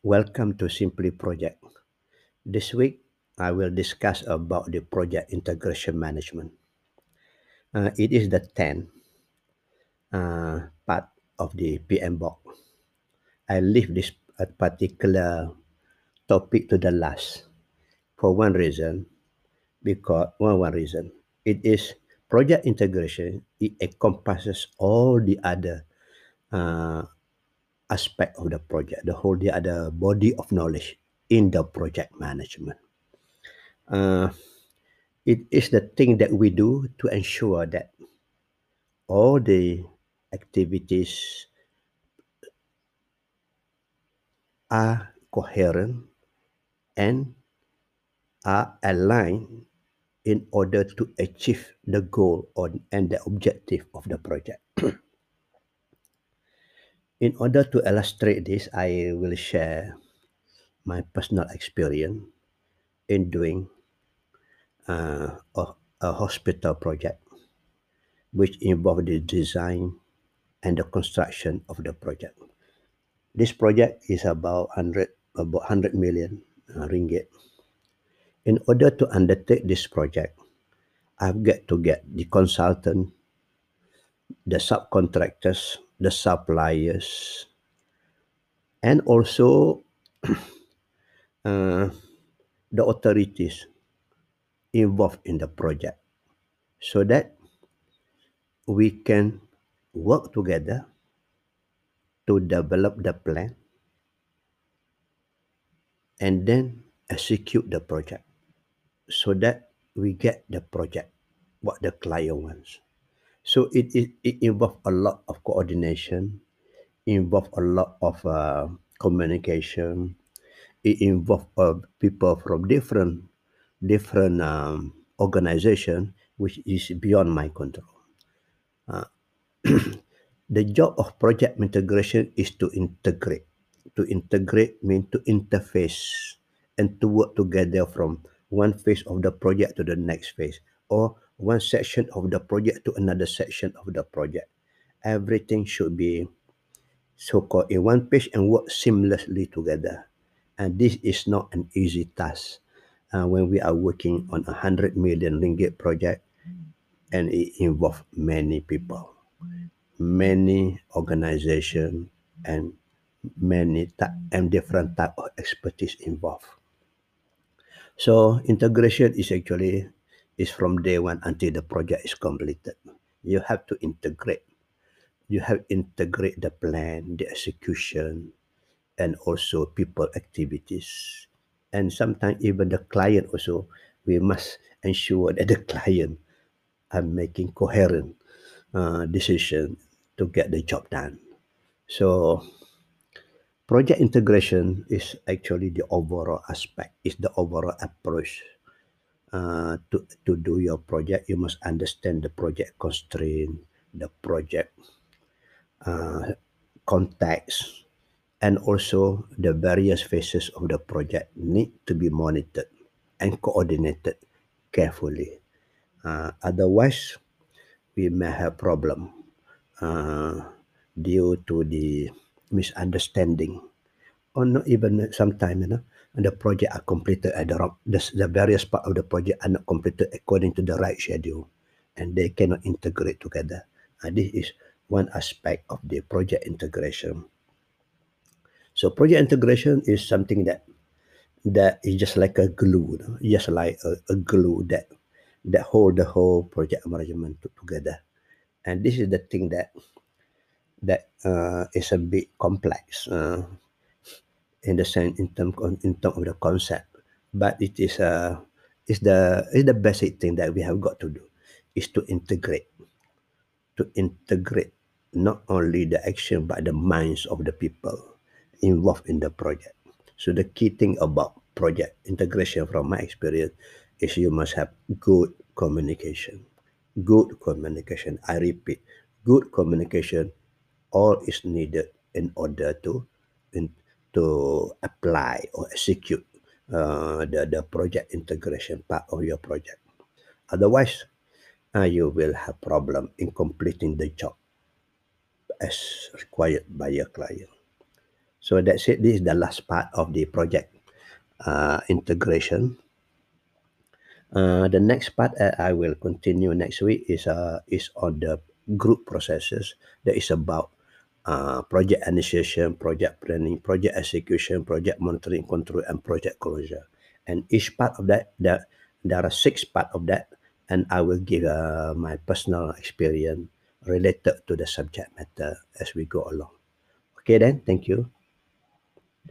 Welcome to Simply Project. This week, I will discuss about the project integration management. Uh, it is the 10th uh, part of the PM PMBOK. I leave this particular topic to the last for one reason, because one, one reason, it is project integration, it encompasses all the other uh, aspect of the project, the whole the other body of knowledge in the project management. Uh, it is the thing that we do to ensure that all the activities are coherent and are aligned in order to achieve the goal or, and the objective of the project. In order to illustrate this, I will share my personal experience in doing uh, a, a hospital project, which involved the design and the construction of the project. This project is about 100, about 100 million uh, ringgit. In order to undertake this project, I've got to get the consultant, the subcontractors, the suppliers, and also uh, the authorities involved in the project so that we can work together to develop the plan and then execute the project so that we get the project what the client wants. So it, it, it involves a lot of coordination, involves a lot of uh, communication. It involves uh, people from different different um, organization, which is beyond my control. Uh, the job of project integration is to integrate. To integrate means to interface and to work together from one phase of the project to the next phase or one section of the project to another section of the project. Everything should be so-called in one page and work seamlessly together. And this is not an easy task uh, when we are working on a hundred million ringgit project and it involves many people, many organizations, and many and different type of expertise involved. So integration is actually is from day one until the project is completed. You have to integrate. You have integrate the plan, the execution, and also people activities. And sometimes even the client also, we must ensure that the client are making coherent uh, decision to get the job done. So project integration is actually the overall aspect, is the overall approach uh, to, to do your project, you must understand the project constraint, the project uh, context, and also the various phases of the project need to be monitored and coordinated carefully. Uh, otherwise, we may have problem uh, due to the misunderstanding or not even sometimes, you know, the project are completed at the wrong, the, the various part of the project are not completed according to the right schedule and they cannot integrate together. And this is one aspect of the project integration. So project integration is something that that is just like a glue, just like a, a glue that that hold the whole project management together. And this is the thing that that uh, is a bit complex. Uh, in the sense in term in term of the concept. But it is uh is the is the basic thing that we have got to do is to integrate to integrate not only the action but the minds of the people involved in the project. So the key thing about project integration from my experience is you must have good communication. Good communication i repeat good communication all is needed in order to in, to apply or execute uh, the, the project integration part of your project. Otherwise, uh, you will have problem in completing the job as required by your client. So that's it. This is the last part of the project uh, integration. Uh, the next part uh, I will continue next week is uh, is on the group processes that is about uh, project initiation, project planning, project execution, project monitoring, control, and project closure. And each part of that, there, there are six part of that, and I will give uh, my personal experience related to the subject matter as we go along. Okay then, thank you.